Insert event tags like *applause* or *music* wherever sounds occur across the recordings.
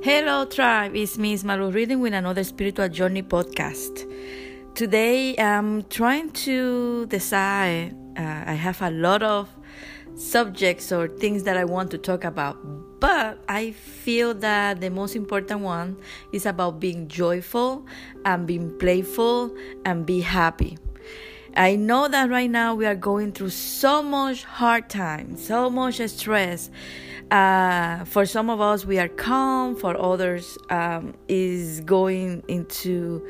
Hello, tribe. It's me, Malu, reading with another spiritual journey podcast. Today, I'm trying to decide. Uh, I have a lot of subjects or things that I want to talk about, but I feel that the most important one is about being joyful and being playful and be happy. I know that right now we are going through so much hard time, so much stress. Uh, for some of us, we are calm. For others, um, is going into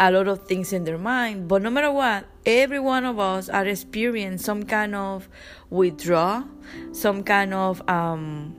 a lot of things in their mind. But no matter what, every one of us are experiencing some kind of withdrawal, some kind of um,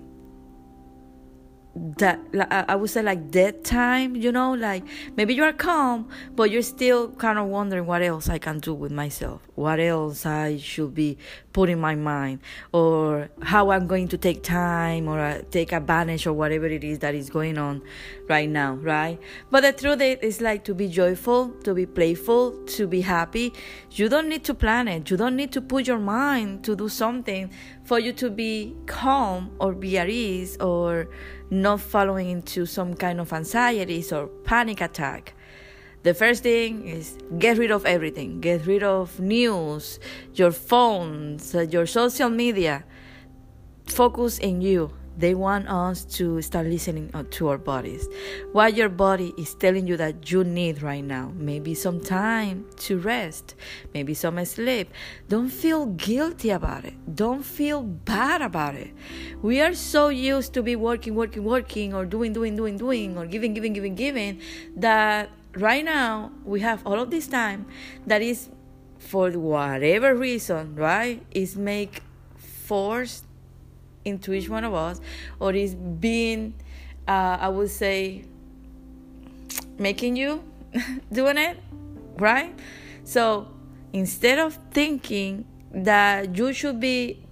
that I would say like dead time, you know, like maybe you are calm, but you're still kind of wondering what else I can do with myself, what else I should be putting my mind, or how I'm going to take time or uh, take advantage or whatever it is that is going on right now, right? But the truth is like to be joyful, to be playful, to be happy. You don't need to plan it. You don't need to put your mind to do something for you to be calm or be at ease or not following into some kind of anxieties or panic attack. The first thing is get rid of everything. Get rid of news, your phones, uh, your social media. Focus in you they want us to start listening uh, to our bodies. What your body is telling you that you need right now. Maybe some time to rest, maybe some sleep. Don't feel guilty about it. Don't feel bad about it. We are so used to be working, working, working, or doing, doing, doing, doing, or giving, giving, giving, giving that right now we have all of this time that is for whatever reason, right? Is make forced into each one of us, or is being, uh, I would say, making you *laughs* doing it, right? So instead of thinking that you should be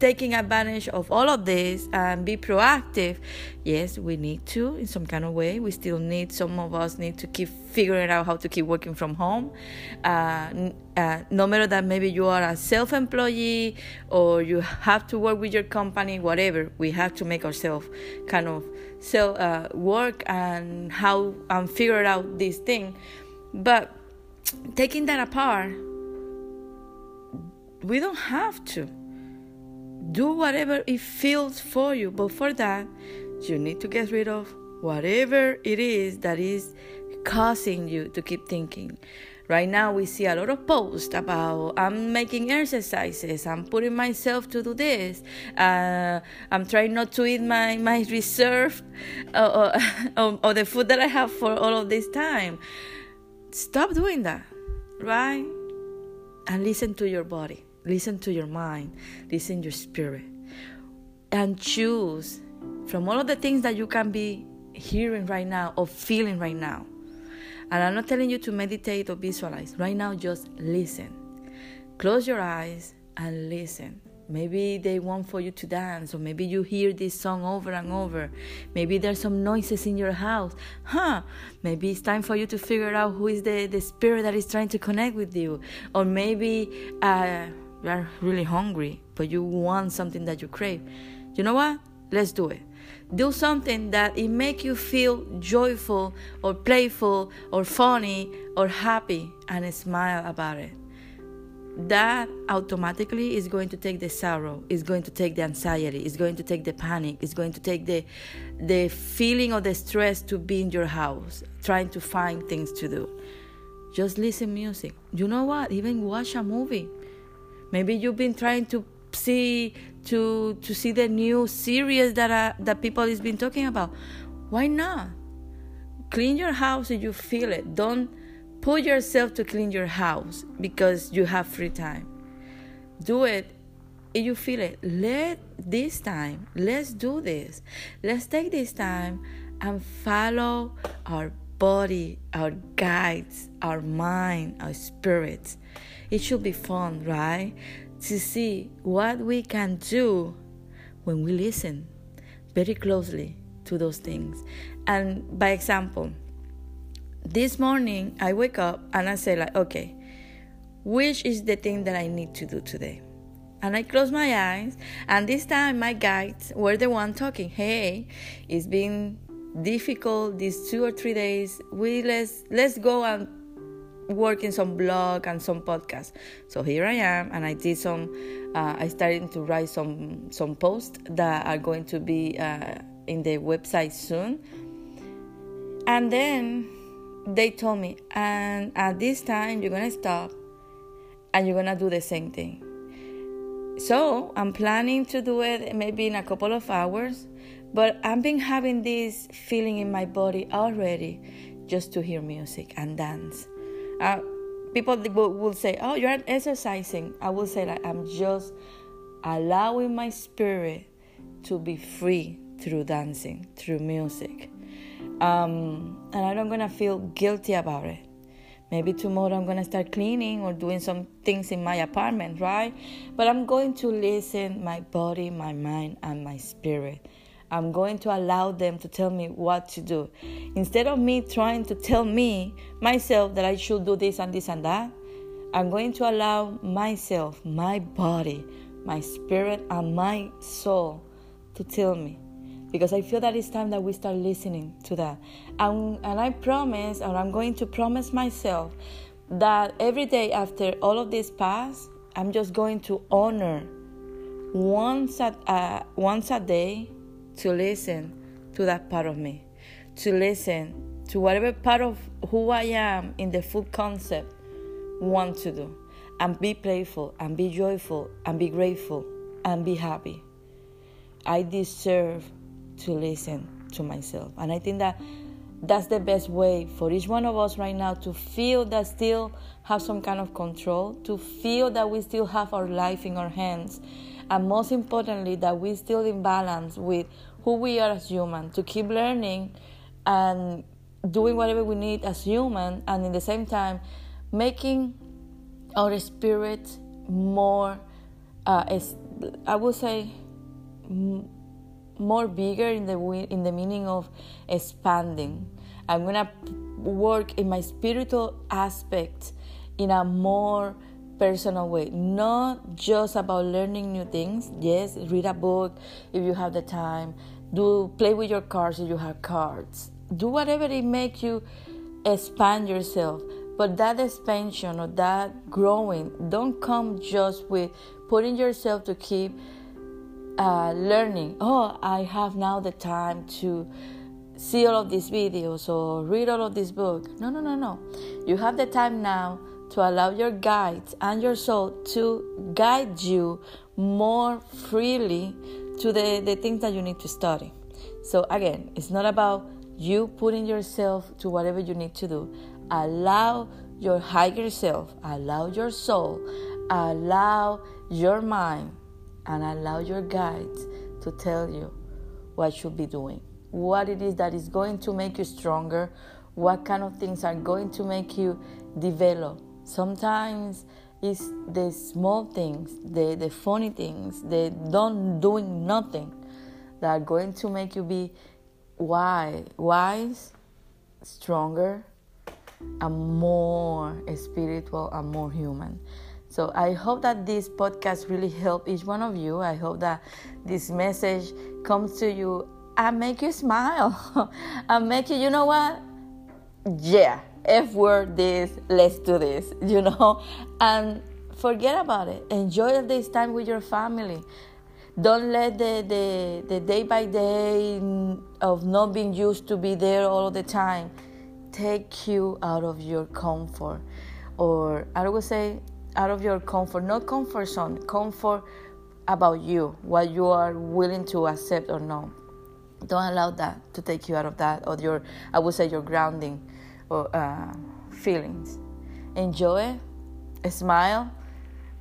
taking advantage of all of this and be proactive. Yes we need to in some kind of way. We still need some of us need to keep figuring out how to keep working from home. Uh, uh, no matter that maybe you are a self-employee or you have to work with your company whatever we have to make ourselves kind of self uh, work and how and figure out this thing. But taking that apart we don't have to do whatever it feels for you. But for that, you need to get rid of whatever it is that is causing you to keep thinking. Right now, we see a lot of posts about I'm making exercises, I'm putting myself to do this, uh, I'm trying not to eat my, my reserve uh, *laughs* or, or the food that I have for all of this time. Stop doing that, right? And listen to your body. Listen to your mind, listen your spirit, and choose from all of the things that you can be hearing right now or feeling right now. And I'm not telling you to meditate or visualize. Right now, just listen. Close your eyes and listen. Maybe they want for you to dance, or maybe you hear this song over and over. Maybe there's some noises in your house. Huh? Maybe it's time for you to figure out who is the, the spirit that is trying to connect with you. Or maybe uh, you are really hungry, but you want something that you crave. You know what? Let's do it. Do something that it make you feel joyful or playful or funny or happy and smile about it. That automatically is going to take the sorrow, is going to take the anxiety, is going to take the panic, is going to take the the feeling of the stress to be in your house, trying to find things to do. Just listen music. You know what? Even watch a movie Maybe you've been trying to see to to see the new series that uh, that people has been talking about. Why not? Clean your house if you feel it. Don't put yourself to clean your house because you have free time. Do it if you feel it. Let this time, let's do this. Let's take this time and follow our body, our guides, our mind, our spirits. It should be fun, right? To see what we can do when we listen very closely to those things. And by example, this morning I wake up and I say like, okay, which is the thing that I need to do today? And I close my eyes, and this time my guides were the one talking. Hey, it's been difficult these two or three days we let's let's go and work in some blog and some podcast. So here i am and i did some uh, i started to write some some posts that are going to be uh, in the website soon. And then they told me and at this time you're gonna stop and you're gonna do the same thing. So i'm planning to do it maybe in a couple of hours but I've been having this feeling in my body already just to hear music and dance. Uh, people will say, "Oh, you're exercising." I will say like I'm just allowing my spirit to be free through dancing, through music, um, and I'm not gonna feel guilty about it. Maybe tomorrow I'm gonna start cleaning or doing some things in my apartment, right? But I'm going to listen my body, my mind, and my spirit I'm going to allow them to tell me what to do. Instead of me trying to tell me, myself, that I should do this and this and that, I'm going to allow myself, my body, my spirit, and my soul to tell me. Because I feel that it's time that we start listening to that. And, and I promise, or I'm going to promise myself, that every day after all of this pass, I'm just going to honor once a, uh, once a day to listen to that part of me, to listen to whatever part of who I am in the full concept want to do, and be playful, and be joyful, and be grateful, and be happy. I deserve to listen to myself, and I think that that's the best way for each one of us right now to feel that still have some kind of control, to feel that we still have our life in our hands, and most importantly, that we still in balance with who we are as human, to keep learning and doing whatever we need as human, and in the same time, making our spirit more, uh, I would say, more bigger in the in the meaning of expanding. I'm gonna work in my spiritual aspect in a more personal way not just about learning new things. Yes read a book if you have the time. Do play with your cards if you have cards. Do whatever it makes you expand yourself. But that expansion or that growing don't come just with putting yourself to keep uh, learning. Oh i have now the time to see all of these videos or read all of this book no no no no. You have the time now to allow your guides and your soul to guide you more freely to the, the things that you need to study. So, again, it's not about you putting yourself to whatever you need to do. Allow your higher self, allow your soul, allow your mind, and allow your guides to tell you what you should be doing, what it is that is going to make you stronger, what kind of things are going to make you develop Sometimes it's the small things, the, the funny things, the don't doing nothing that are going to make you be wise, wise, stronger, and more spiritual and more human. So I hope that this podcast really helped each one of you. I hope that this message comes to you and make you smile *laughs* and make you, you know what? Yeah, F word this, let's do this, *laughs* you know, and forget about it. Enjoy this time with your family. Don't let the, the, the day by day of not being used to be there all the time take you out of your comfort. Or I would say out of your comfort, not comfort zone, comfort about you, what you are willing to accept or not. Don't allow that to take you out of that, or your, I would say, your grounding or uh, feelings. Enjoy, smile,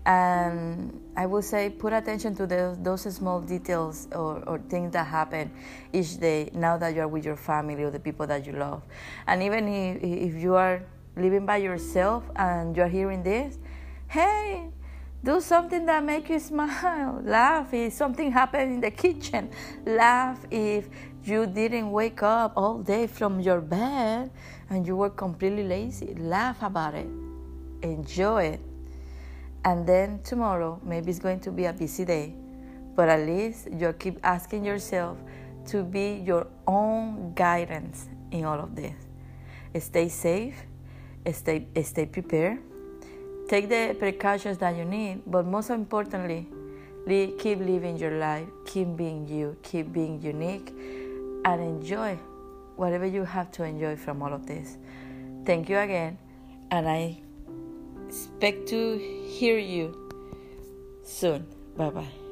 and I would say put attention to the, those small details or, or things that happen each day now that you are with your family or the people that you love. And even if, if you are living by yourself and you're hearing this, hey, do something that make you *laughs* smile. Laugh if something happened in the kitchen. Laugh if you didn't wake up all day from your bed and you were completely lazy. Laugh about it. Enjoy it. And then tomorrow, maybe it's going to be a busy day, but at least you keep asking yourself to be your own guidance in all of this. Stay safe, stay, stay prepared, take the precautions that you need, but most importantly, keep living your life, keep being you, keep being unique, and enjoy whatever you have to enjoy from all of this. Thank you again, and I expect to hear you soon. Bye bye.